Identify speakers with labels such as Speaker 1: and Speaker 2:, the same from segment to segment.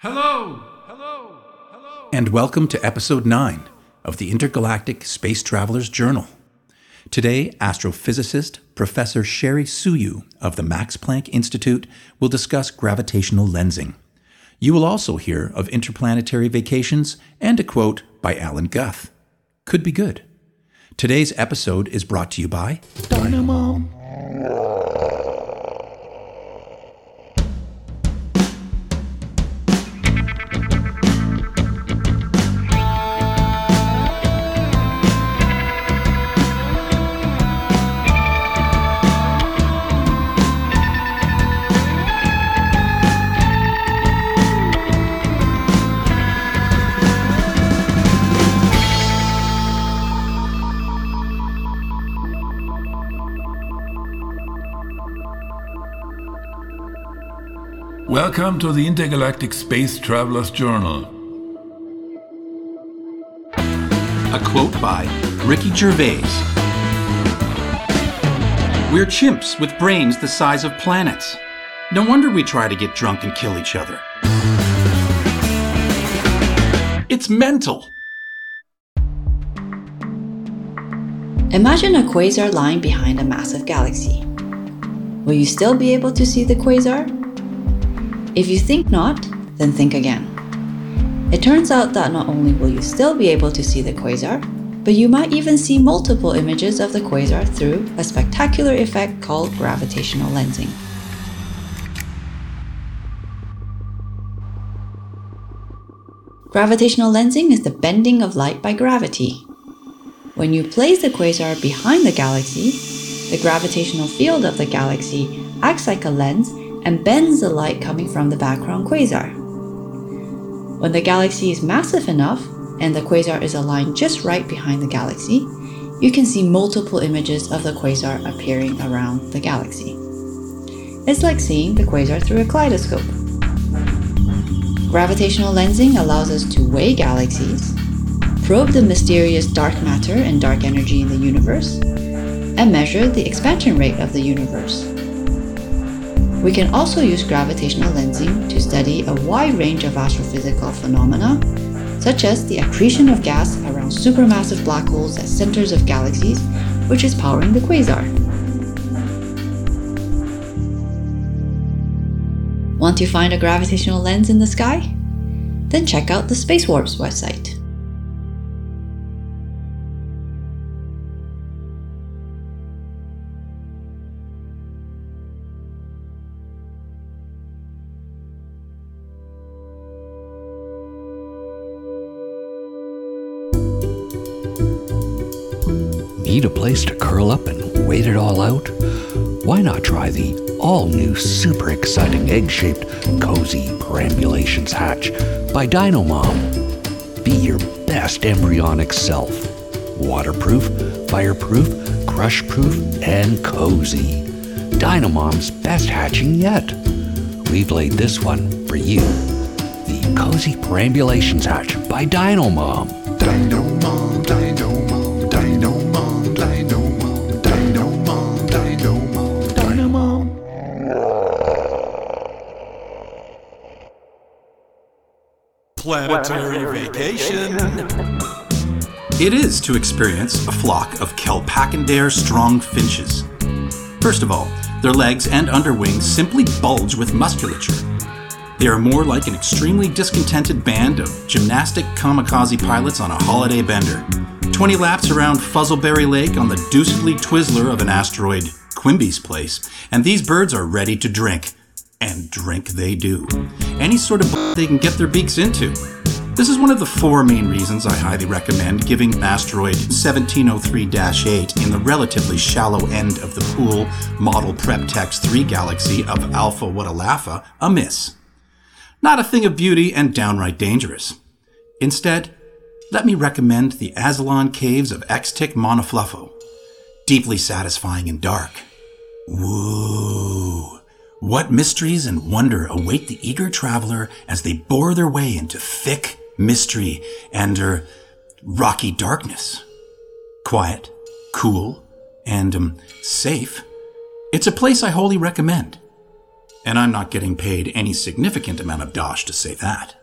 Speaker 1: Hello! Hello! Hello!
Speaker 2: and welcome to episode 9 of the Intergalactic Space Traveler's Journal. Today, astrophysicist Professor Sherry Suyu of the Max Planck Institute will discuss gravitational lensing. You will also hear of interplanetary vacations and a quote by Alan Guth. Could be good. Today's episode is brought to you by Dinomom.
Speaker 1: Welcome to the Intergalactic Space Traveler's Journal.
Speaker 2: A quote by Ricky Gervais. We're chimps with brains the size of planets. No wonder we try to get drunk and kill each other. It's mental.
Speaker 3: Imagine a quasar lying behind a massive galaxy. Will you still be able to see the quasar? If you think not, then think again. It turns out that not only will you still be able to see the quasar, but you might even see multiple images of the quasar through a spectacular effect called gravitational lensing. Gravitational lensing is the bending of light by gravity. When you place the quasar behind the galaxy, the gravitational field of the galaxy acts like a lens and bends the light coming from the background quasar. When the galaxy is massive enough and the quasar is aligned just right behind the galaxy, you can see multiple images of the quasar appearing around the galaxy. It's like seeing the quasar through a kaleidoscope. Gravitational lensing allows us to weigh galaxies, probe the mysterious dark matter and dark energy in the universe, and measure the expansion rate of the universe. We can also use gravitational lensing to study a wide range of astrophysical phenomena, such as the accretion of gas around supermassive black holes at centers of galaxies, which is powering the quasar. Want to find a gravitational lens in the sky? Then check out the Space Warps website.
Speaker 4: Need a place to curl up and wait it all out? Why not try the all new, super exciting egg shaped Cozy Perambulations Hatch by Dinomom? Be your best embryonic self. Waterproof, fireproof, crush proof, and cozy. Dinomom's best hatching yet. We've laid this one for you. The Cozy Perambulations Hatch by.
Speaker 5: Dino Mom, Dino
Speaker 1: Planetary vacation.
Speaker 2: It is to experience a flock of Kelpackendair strong finches. First of all, their legs and underwings simply bulge with musculature. They are more like an extremely discontented band of gymnastic kamikaze pilots on a holiday bender. 20 laps around Fuzzleberry Lake on the deucedly Twizzler of an asteroid, Quimby's place, and these birds are ready to drink. And drink they do. Any sort of b- they can get their beaks into. This is one of the four main reasons I highly recommend giving asteroid 1703 8 in the relatively shallow end of the pool model Preptex 3 galaxy of Alpha Watalafa a miss. Not a thing of beauty and downright dangerous. Instead, let me recommend the Azalon Caves of Xtic Monofluffo. Deeply satisfying and dark. Woo! What mysteries and wonder await the eager traveler as they bore their way into thick mystery and er, rocky darkness? Quiet, cool, and um, safe. It's a place I wholly recommend. And I'm not getting paid any significant amount of dosh to say that.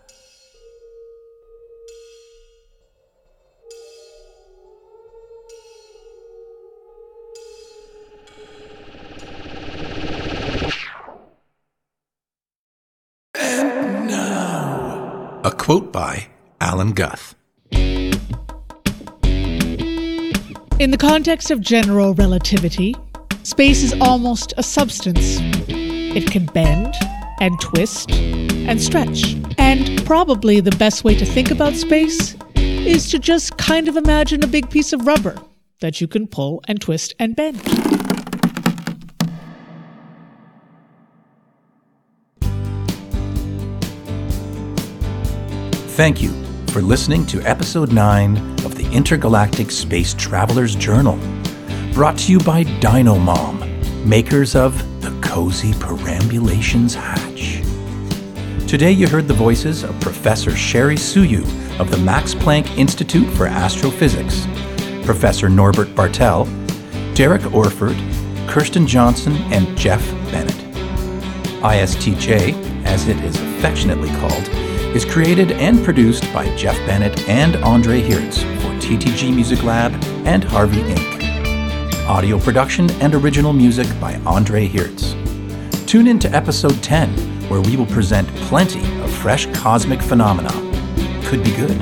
Speaker 2: Quote by Alan Guth.
Speaker 6: In the context of general relativity, space is almost a substance. It can bend and twist and stretch. And probably the best way to think about space is to just kind of imagine a big piece of rubber that you can pull and twist and bend.
Speaker 2: Thank you for listening to episode 9 of the Intergalactic Space Traveler's Journal, brought to you by Dinomom, makers of the Cozy Perambulations Hatch. Today you heard the voices of Professor Sherry Suyu of the Max Planck Institute for Astrophysics, Professor Norbert Bartel, Derek Orford, Kirsten Johnson, and Jeff Bennett. ISTJ, as it is affectionately called, is created and produced by Jeff Bennett and Andre Hertz for TTG Music Lab and Harvey Inc. Audio production and original music by Andre Hertz. Tune in to episode 10, where we will present plenty of fresh cosmic phenomena. Could be good.